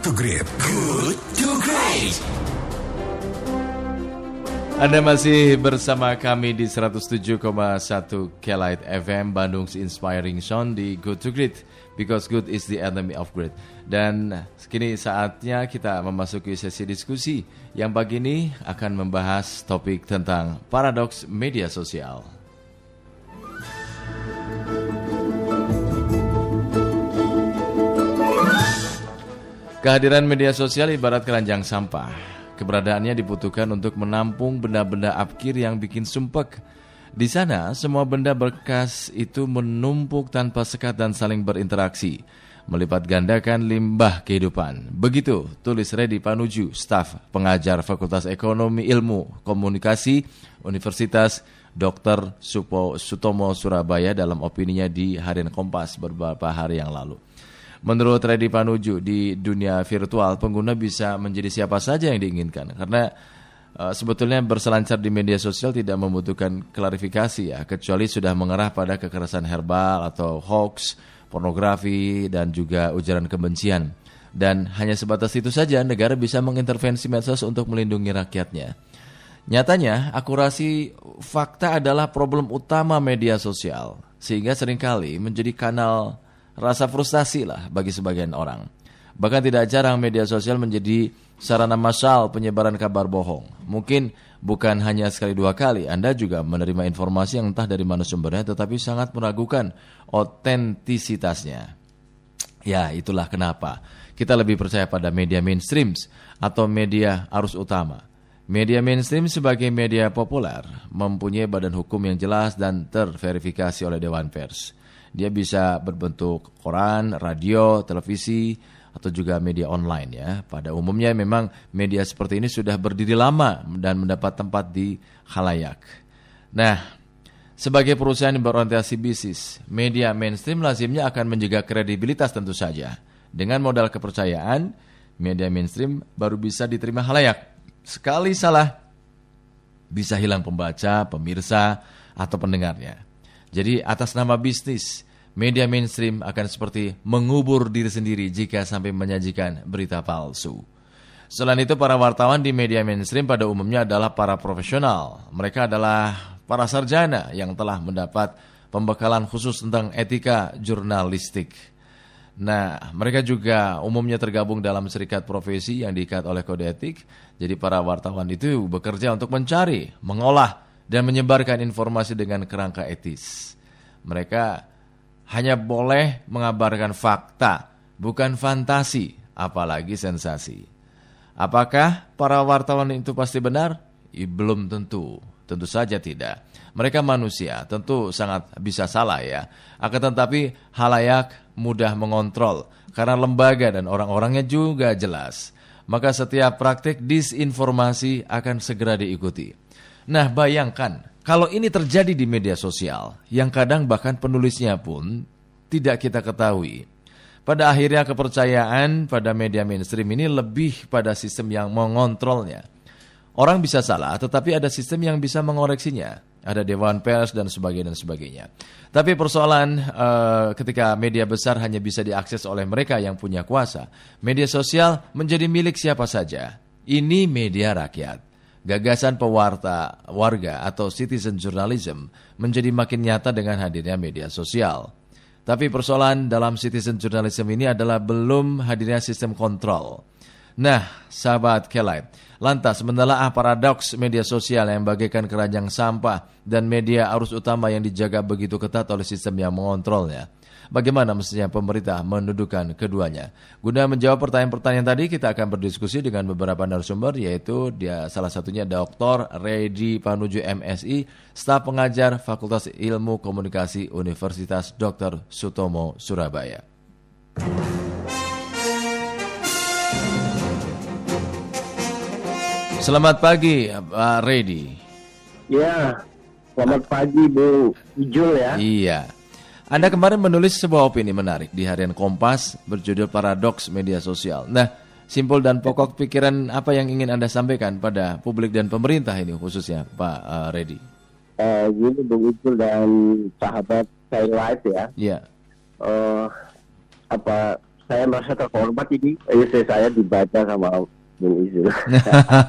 to Great. Good to Great. Anda masih bersama kami di 107,1 Kelight FM Bandung Inspiring Sound di Good to Great because good is the enemy of great. Dan kini saatnya kita memasuki sesi diskusi yang pagi ini akan membahas topik tentang paradoks media sosial. Kehadiran media sosial ibarat keranjang sampah. Keberadaannya dibutuhkan untuk menampung benda-benda abkir yang bikin sumpek. Di sana, semua benda berkas itu menumpuk tanpa sekat dan saling berinteraksi, melipat gandakan limbah kehidupan. Begitu tulis Redi Panuju, staf pengajar Fakultas Ekonomi Ilmu Komunikasi Universitas Dr. Supo Sutomo Surabaya dalam opininya di Harian Kompas beberapa hari yang lalu. Menurut Redi Panuju, di dunia virtual pengguna bisa menjadi siapa saja yang diinginkan karena uh, sebetulnya berselancar di media sosial tidak membutuhkan klarifikasi ya, kecuali sudah mengarah pada kekerasan herbal atau hoax, pornografi dan juga ujaran kebencian. Dan hanya sebatas itu saja negara bisa mengintervensi medsos untuk melindungi rakyatnya. Nyatanya, akurasi fakta adalah problem utama media sosial, sehingga sering kali menjadi kanal rasa frustasi lah bagi sebagian orang. Bahkan tidak jarang media sosial menjadi sarana massal penyebaran kabar bohong. Mungkin bukan hanya sekali dua kali, Anda juga menerima informasi yang entah dari mana sumbernya tetapi sangat meragukan otentisitasnya. Ya, itulah kenapa kita lebih percaya pada media mainstream atau media arus utama. Media mainstream sebagai media populer mempunyai badan hukum yang jelas dan terverifikasi oleh Dewan Pers. Dia bisa berbentuk koran, radio, televisi, atau juga media online ya. Pada umumnya memang media seperti ini sudah berdiri lama dan mendapat tempat di khalayak. Nah, sebagai perusahaan yang berorientasi bisnis, media mainstream lazimnya akan menjaga kredibilitas tentu saja. Dengan modal kepercayaan, media mainstream baru bisa diterima khalayak. Sekali salah, bisa hilang pembaca, pemirsa, atau pendengarnya. Jadi atas nama bisnis, media mainstream akan seperti mengubur diri sendiri jika sampai menyajikan berita palsu. Selain itu, para wartawan di media mainstream pada umumnya adalah para profesional. Mereka adalah para sarjana yang telah mendapat pembekalan khusus tentang etika jurnalistik. Nah, mereka juga umumnya tergabung dalam serikat profesi yang diikat oleh kode etik. Jadi para wartawan itu bekerja untuk mencari, mengolah, dan menyebarkan informasi dengan kerangka etis. Mereka hanya boleh mengabarkan fakta, bukan fantasi, apalagi sensasi. Apakah para wartawan itu pasti benar? I, belum tentu, tentu saja tidak. Mereka manusia, tentu sangat bisa salah ya. Akan tetapi halayak mudah mengontrol karena lembaga dan orang-orangnya juga jelas. Maka setiap praktik disinformasi akan segera diikuti. Nah, bayangkan kalau ini terjadi di media sosial yang kadang bahkan penulisnya pun tidak kita ketahui. Pada akhirnya kepercayaan pada media mainstream ini lebih pada sistem yang mengontrolnya. Orang bisa salah, tetapi ada sistem yang bisa mengoreksinya ada dewan pers dan sebagainya dan sebagainya. Tapi persoalan uh, ketika media besar hanya bisa diakses oleh mereka yang punya kuasa, media sosial menjadi milik siapa saja. Ini media rakyat. Gagasan pewarta warga atau citizen journalism menjadi makin nyata dengan hadirnya media sosial. Tapi persoalan dalam citizen journalism ini adalah belum hadirnya sistem kontrol. Nah, sahabat Kelight, lantas menelaah paradoks media sosial yang bagaikan keranjang sampah dan media arus utama yang dijaga begitu ketat oleh sistem yang mengontrolnya. Bagaimana mestinya pemerintah mendudukan keduanya? Guna menjawab pertanyaan-pertanyaan tadi, kita akan berdiskusi dengan beberapa narasumber, yaitu dia salah satunya Dr. Redi Panuju MSI, staf pengajar Fakultas Ilmu Komunikasi Universitas Dr. Sutomo Surabaya. Selamat pagi, Pak Redi. Ya, selamat pagi Bu Ijul ya. Iya. Anda kemarin menulis sebuah opini menarik di harian Kompas berjudul Paradoks Media Sosial. Nah, simpul dan pokok pikiran apa yang ingin Anda sampaikan pada publik dan pemerintah ini khususnya Pak uh, Redi? Uh, gini Bu Ijul dan sahabat Live ya. Iya. Uh, apa saya merasa terhormat ini. Essay saya dibaca sama Bung Izul.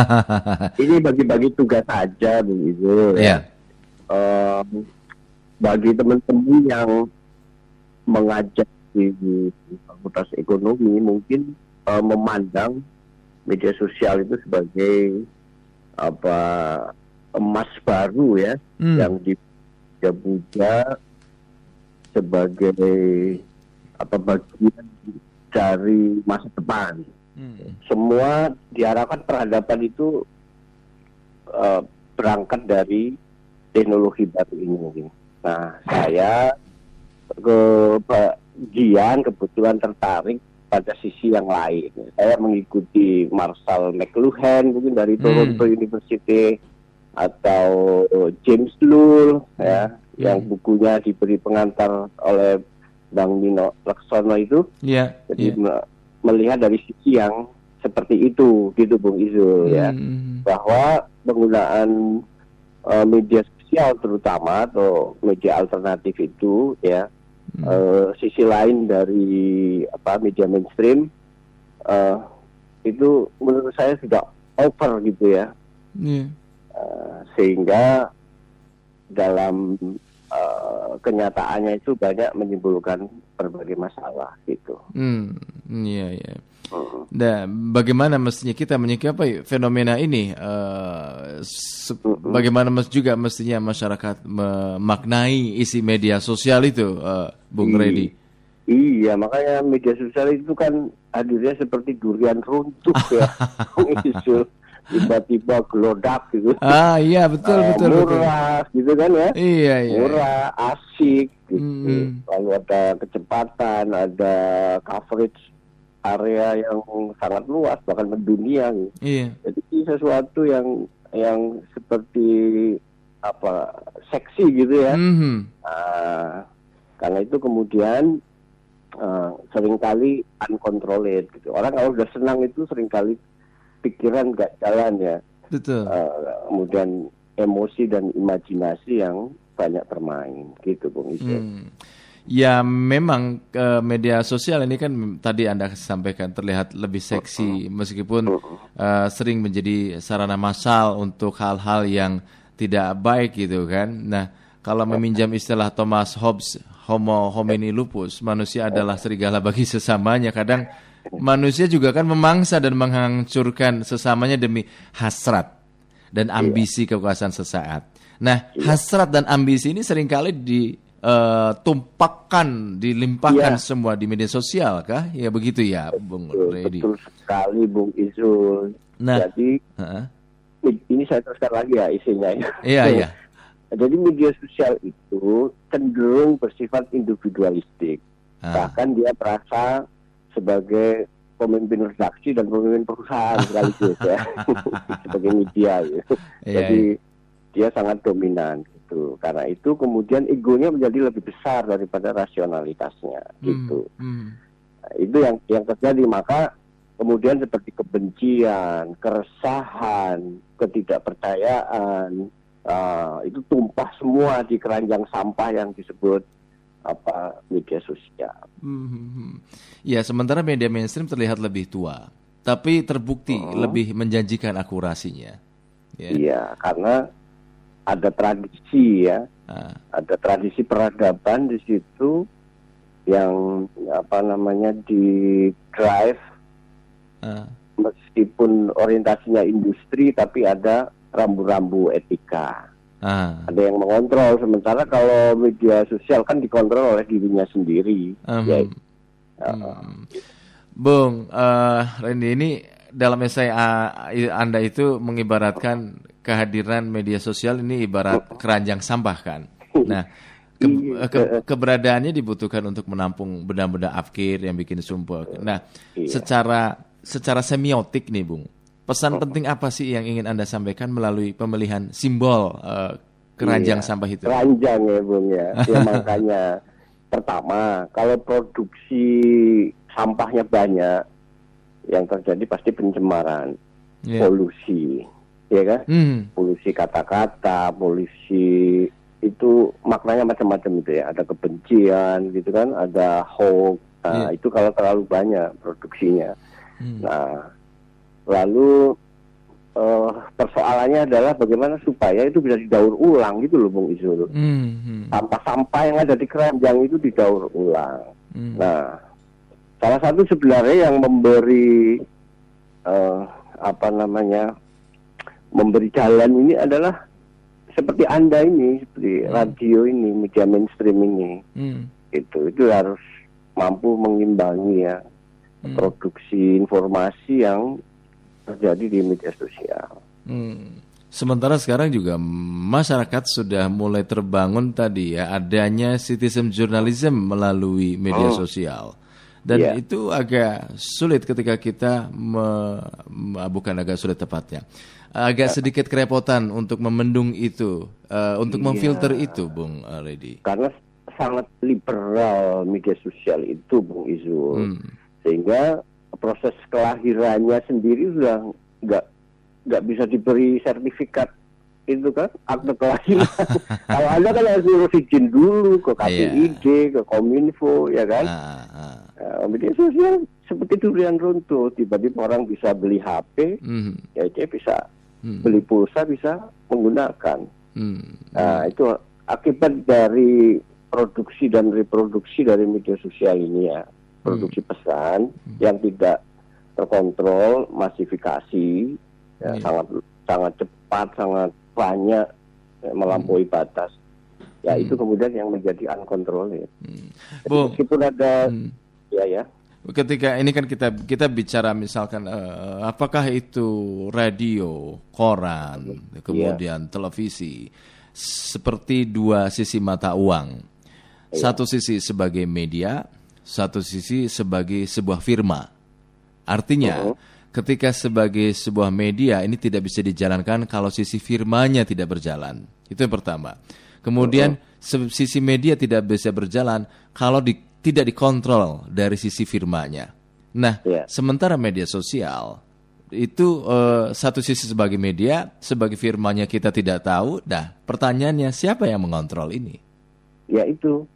ini bagi-bagi tugas saja, Bung Izul. Iya. Em, bagi teman-teman yang mengajar di Fakultas Ekonomi mungkin eh, memandang media sosial itu sebagai apa emas baru ya Hmm. yang dipuja sebagai apa bagian dari masa depan. Hmm. Semua diharapkan peradaban itu eh, berangkat dari teknologi baru ini mungkin. Nah, saya kebagian kebetulan tertarik pada sisi yang lain. Saya mengikuti Marshall McLuhan mungkin dari Hmm. Toronto University atau James Lull ya yang Hmm. bukunya diberi pengantar oleh Bang Nino Laksono itu Iya. jadi iya. me- melihat dari sisi yang seperti itu gitu Bung Izul ya Hmm. bahwa penggunaan eh, media sosial terutama atau media alternatif itu ya Hmm. eh, sisi lain dari apa media mainstream eh, itu menurut saya sudah over gitu ya Iya. Eh, sehingga dalam eh, kenyataannya itu banyak menimbulkan berbagai masalah gitu. Hmm. Iya, iya. Mm. Nah, bagaimana mestinya kita menyikapi fenomena ini? Eh, bagaimana mes- juga mestinya masyarakat memaknai isi media sosial itu, eh, Bung Iya. Redi? Iya, makanya media sosial itu kan hadirnya seperti durian runtuh ya. Tiba-tiba gelodak gitu. Ah, iya betul Eh, betul betul. murah gitu kan ya. Iya, iya. Murah, asik gitu. Mm. Lalu ada kecepatan, ada coverage area yang sangat luas bahkan mendunia gitu. Iya. Jadi sesuatu yang yang seperti apa seksi gitu ya. Mhm. Nah, karena itu kemudian eh, sering kali uncontrolled gitu. Orang kalau udah senang itu sering kali pikiran nggak jalan ya. Betul. Eh, kemudian emosi dan imajinasi yang banyak bermain gitu Bung Ijo. Hmm. Ya memang eh, media sosial ini kan tadi Anda sampaikan terlihat lebih seksi meskipun eh, sering menjadi sarana massal untuk hal-hal yang tidak baik gitu kan. Nah, kalau meminjam istilah Thomas Hobbes homo homini lupus, manusia adalah serigala bagi sesamanya. Kadang manusia juga kan memangsa dan menghancurkan sesamanya demi hasrat dan ambisi kekuasaan sesaat. Nah, hasrat dan ambisi ini sering kali ditumpakkan, dilimpahkan Iya. semua di media sosial kah? Ya begitu ya, Bung Betul, Redi. betul sekali Bung Izul. Nah. Jadi Heeh. ini saya teruskan lagi ya isinya ya. Iya, iya. Jadi media sosial itu cenderung bersifat individualistik. Ah. Bahkan dia merasa sebagai pemimpin redaksi dan pemimpin perusahaan sekaligus ya. sebagai media gitu. Iya, Jadi dia sangat dominan gitu. Karena itu kemudian egonya menjadi lebih besar daripada rasionalitasnya gitu. Hmm, Nah, itu yang yang terjadi maka kemudian seperti kebencian, keresahan, ketidakpercayaan ah, itu tumpah semua di keranjang sampah yang disebut apa media sosial. hmm, hmm, hmm. Ya, sementara media mainstream terlihat lebih tua, tapi terbukti lebih menjanjikan akurasinya. Ya. Iya, karena ada tradisi ya, Ah, ada tradisi peradaban di situ yang apa namanya di drive. Ah. meskipun orientasinya industri tapi ada rambu-rambu etika. Ah, ada yang mengontrol. Sementara kalau media sosial kan dikontrol oleh dirinya sendiri. Um, ya. Hmm. Bung, eh, Randy ini dalam esai ah, Anda itu mengibaratkan kehadiran media sosial ini ibarat keranjang sampah kan. Nah, ke- Iya. ke- keberadaannya dibutuhkan untuk menampung benda-benda afkir yang bikin sumpah. Nah, Iya. secara secara semiotik nih, Bung. Pesan penting apa sih yang ingin Anda sampaikan melalui pemilihan simbol eh, keranjang Iya. sampah itu? keranjang ya bung ya ya makanya pertama kalau produksi sampahnya banyak yang terjadi pasti pencemaran Iya. polusi ya kan Hmm, polusi kata-kata polusi itu maknanya macam-macam itu ya ada kebencian gitu kan ada hoax Nah, Iya. itu kalau terlalu banyak produksinya. Hmm. Nah, lalu eh, persoalannya adalah bagaimana supaya itu bisa didaur ulang gitu loh Bung Izul. Hmm, hmm, Sampah-sampah yang ada di keranjang itu didaur ulang. hmm. Nah, salah satu sebenarnya yang memberi eh, apa namanya memberi jalan ini adalah seperti anda ini, seperti Hmm. radio ini, media mainstream ini, Hmm, itu itu harus mampu mengimbangi ya hmm, produksi informasi yang terjadi di media sosial. hmm. Sementara sekarang juga masyarakat sudah mulai terbangun tadi ya adanya citizen journalism melalui media Oh. sosial. Dan Iya. itu agak sulit ketika kita me, bukan agak sulit tepatnya. Agak sedikit kerepotan untuk memendung itu, eh, untuk Iya. memfilter itu, Bung eh, Reddy. Karena sangat liberal media sosial itu, Bung Izul. Hmm. sehingga proses kelahirannya sendiri sudah nggak nggak bisa diberi sertifikat itu kan akte kelahiran. Kalau anda kan harus izin dulu ke KPID, ke Kominfo, ya kan. Ah, ah. Nah, media sosial seperti durian runtuh, tiba-tiba orang bisa beli HP, Hmm, ya dia bisa hmm, beli pulsa, bisa menggunakan. hmm, Nah, itu akibat dari produksi dan reproduksi dari media sosial ini ya. Produksi pesan yang tidak terkontrol, masifikasi, ya, Iya. sangat sangat cepat, sangat banyak, ya, melampaui batas. Ya, Hmm. itu kemudian yang menjadi uncontrolled. hmm. Jadi meskipun ada, hmm. Ya ya, Ketika ini kan kita kita bicara misalkan eh, apakah itu radio, koran, kemudian televisi seperti dua sisi mata uang. Satu sisi sebagai media, satu sisi sebagai sebuah firma. Artinya, ketika sebagai sebuah media ini tidak bisa dijalankan kalau sisi firmanya tidak berjalan. Itu yang pertama. Kemudian se- sisi media tidak bisa berjalan kalau di- tidak dikontrol dari sisi firmanya. Nah, Iya. sementara media sosial itu eh, satu sisi sebagai media, sebagai firmanya kita tidak tahu. Nah, pertanyaannya siapa yang mengontrol ini? ya itu.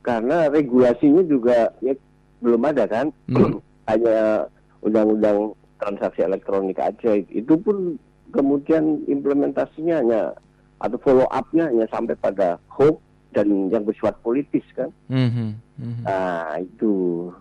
Karena regulasinya juga ya, belum ada kan. Hmm. Hanya undang-undang transaksi elektronik aja. Itu pun kemudian implementasinya hanya atau follow up-nya hanya sampai pada hoax dan yang bersifat politis kan. Mhm, mhm, Nah, itu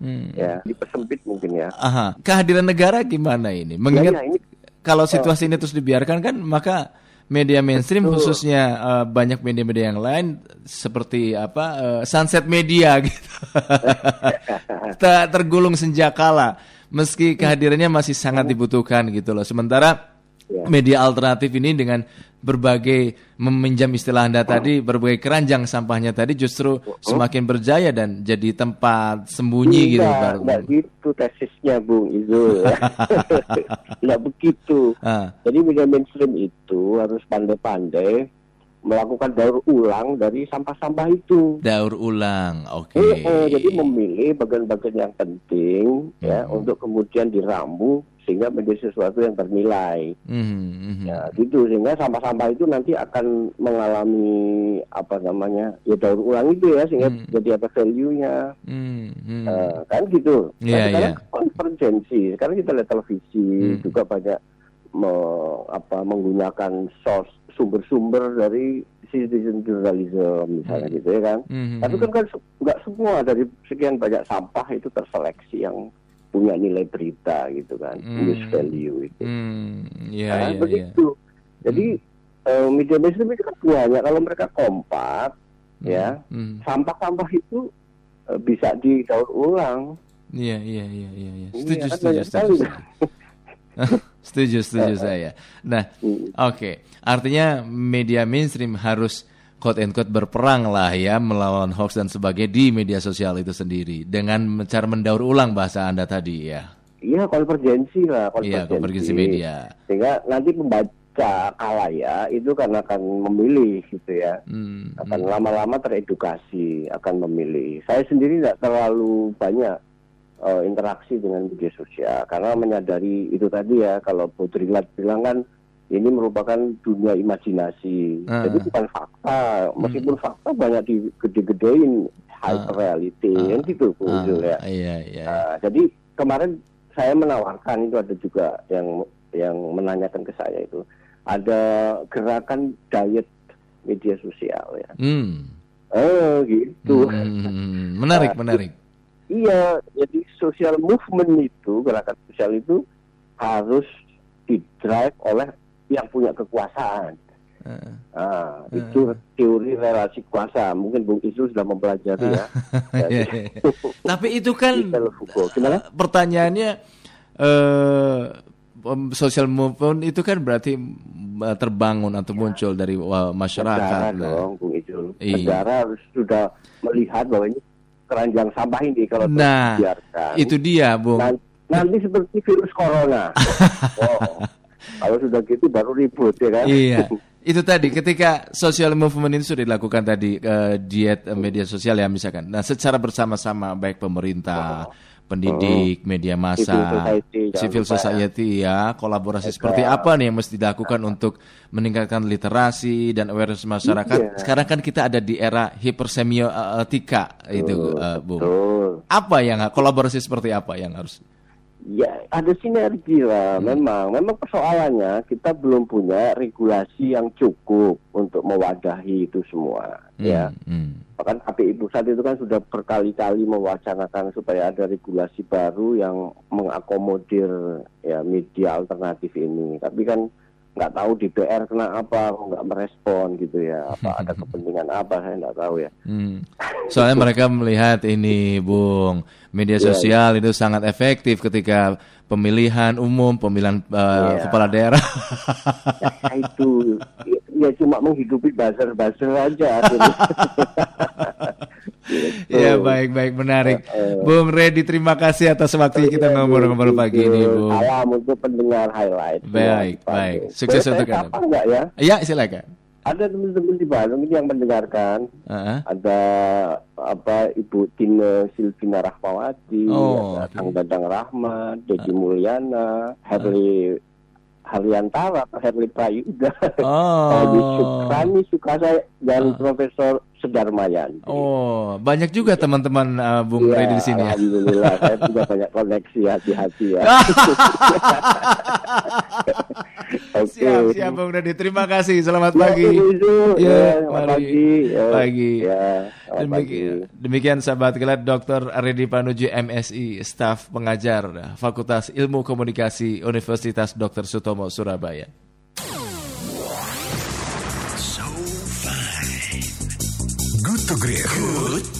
mhm. ya dipersempit mungkin ya. Aha, kehadiran negara gimana ini? Mengingat Ya, ya, ini kalau situasi ini terus dibiarkan kan maka media mainstream Betul. khususnya eh, banyak media-media yang lain seperti apa eh, sunset media gitu tergulung senjakala meski kehadirannya masih sangat dibutuhkan gitu loh sementara Ya. media alternatif ini dengan berbagai meminjam istilah anda tadi berbagai keranjang sampahnya tadi justru semakin berjaya dan jadi tempat sembunyi gitu Enggak, Pak. enggak gitu tesisnya Bung Izul. Enggak begitu. Ah, Jadi media mainstream itu harus pandai-pandai melakukan daur ulang dari sampah-sampah itu. daur ulang oke Eh, eh, jadi memilih bagian-bagian yang penting ya Hmm. untuk kemudian diramu sehingga menjadi sesuatu yang bernilai. Mhm, mhm. Ya, gitu sehingga sampah-sampah itu nanti akan mengalami apa namanya ya daur ulang itu ya sehingga Hmm. jadi ada value-nya. Hmm, hmm. Eh, kan gitu. Iya, Nah, sekarang iya. konvergensi. Sekarang kita lihat televisi Hmm. juga banyak me- apa menggunakan source sumber-sumber dari citizen journalism misalnya Hmm. gitu ya kan. Mhm, Tapi kan kan se- nggak semua dari sekian banyak sampah itu terseleksi yang punya nilai berita gitu kan, Hmm. news value itu. Hmm, iya, Nah, iya, iya. begitu. Jadi eh, media mainstream itu kan banyak kalau mereka kompak ya Hmm, sampah-sampah itu eh, bisa didaur ulang. Iya, iya, iya, iya, iya. Setuju, kan setuju, setuju. setuju. setuju, setuju saya. Nah, Hmm. oke. Artinya media mainstream harus quote and quote berperang lah ya melawan hoax dan sebagainya di media sosial itu sendiri dengan cara mendaur ulang bahasa Anda tadi ya. Iya konvergensi lah Iya, konvergensi. konvergensi media. Sehingga nanti pembaca kalaya itu kan akan memilih gitu ya. Hmm, Akan hmm. lama-lama teredukasi, akan memilih. Saya sendiri tidak terlalu banyak eh, interaksi dengan media sosial karena menyadari itu tadi ya kalau Putri Lat bilang kan ini merupakan dunia imajinasi. Ah. Jadi bukan fakta. Meskipun fakta banyak digede-gedein hyper reality kan gitu Bu Ah, Ijul ya. Iya, iya. Nah, jadi kemarin saya menawarkan itu ada juga yang yang menanyakan ke saya itu ada gerakan diet media sosial ya. Hmm. Oh gitu. Hmm, menarik, Nah, menarik. Iya, jadi social movement itu gerakan sosial itu harus didrive oleh yang punya kekuasaan. Heeh. Ah, itu teori relasi kuasa. Mungkin Bung Isu sudah mempelajari ya. Iya, iya. Tapi itu kan eh, pertanyaannya eh social movement itu kan berarti eh, terbangun atau muncul dari masyarakat. Negara dong, Bung Ijul. Iya. Negara harus sudah melihat bahwa ini keranjang sampah ini kalau Nah, dibiarkan. itu dia, Bung. Nan- nanti seperti virus corona. oh, kalau sudah gitu baru ribut ya kan? Iya. Itu tadi ketika social movement itu sudah dilakukan tadi eh, diet eh, media sosial ya misalkan. Nah, secara bersama-sama baik pemerintah, pendidik, media massa, Civil society, jangan civil ya. society ya, kolaborasi seperti apa nih yang mesti dilakukan untuk meningkatkan literasi dan awareness masyarakat. Iya. Sekarang kan kita ada di era hipersemiotika itu, Bung. Betul. Apa yang kolaborasi seperti apa yang harus? Ya, ada sinergi lah. Hmm. Memang, memang persoalannya kita belum punya regulasi yang cukup untuk mewadahi itu semua. Ya, Hmm, hmm. bahkan KPI pusat itu kan sudah berkali-kali mewacanakan supaya ada regulasi baru yang mengakomodir ya media alternatif ini. Tapi kan nggak tahu DPR kena apa, kok nggak merespon gitu ya. Apa ada kepentingan apa saya nggak tahu ya. Hmm. Soalnya mereka melihat ini, Bung, media Iya, sosial itu sangat efektif ketika pemilihan umum, pemilihan uh, Iya. kepala daerah. Ya, itu ya, ya cuma menghidupi buzzer-buzzer aja. Gitu. ya baik baik menarik, Eh, Bung Redi terima kasih atas waktu kita ngobrol-ngobrol pagi ini, Bung. Salam untuk pendengar highlight. Baik, Ya, baik. Sukses untuk Anda. nggak ya? Ya silakan. Ada teman-teman di Bandung ini yang mendengarkan. Uh-uh. Ada apa Ibu Tine Silvina Rahmawati, Oh, ada Kang Dadang Rahmat, Dedi Mulyana, Herli Harliantara, atau Herli Prayuda, Oh. Sukrani Sukasa dan Profesor Sedarmayan. Oh, banyak juga teman-teman uh, Bung Iya, Redi di sini ya. Alhamdulillah, saya juga banyak koneksi hati-hati ya. Siap, siap Bung Redi. Terima kasih. Selamat Ya, pagi. Ya, ya, selamat pagi. Ya, Pagi. Ya, selamat Demikian, pagi. demikian sahabat kelat Dr. Redi Panuji MSI, staf pengajar Fakultas Ilmu Komunikasi Universitas Dr. Sutomo Surabaya. So fine. Good to great.